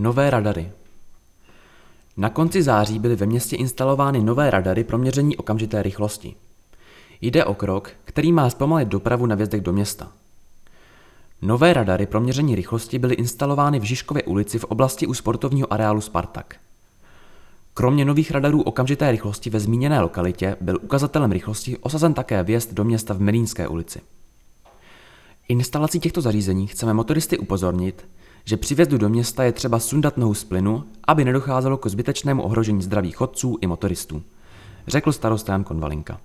Nové radary. Na konci září byly ve městě instalovány nové radary pro měření okamžité rychlosti. Jde o krok, který má zpomalit dopravu na vjezdech do města. Nové radary pro měření rychlosti byly instalovány v Žižkově ulici v oblasti u sportovního areálu Spartak. Kromě nových radarů okamžité rychlosti ve zmíněné lokalitě byl ukazatelem rychlosti osazen také vjezd do města v Melínské ulici. Instalací těchto zařízení chceme motoristy upozornit, že při vjezdu do města je třeba sundat nohu z plynu, aby nedocházelo k zbytečnému ohrožení zdraví chodců i motoristů, řekl starosta Jan Konvalinka.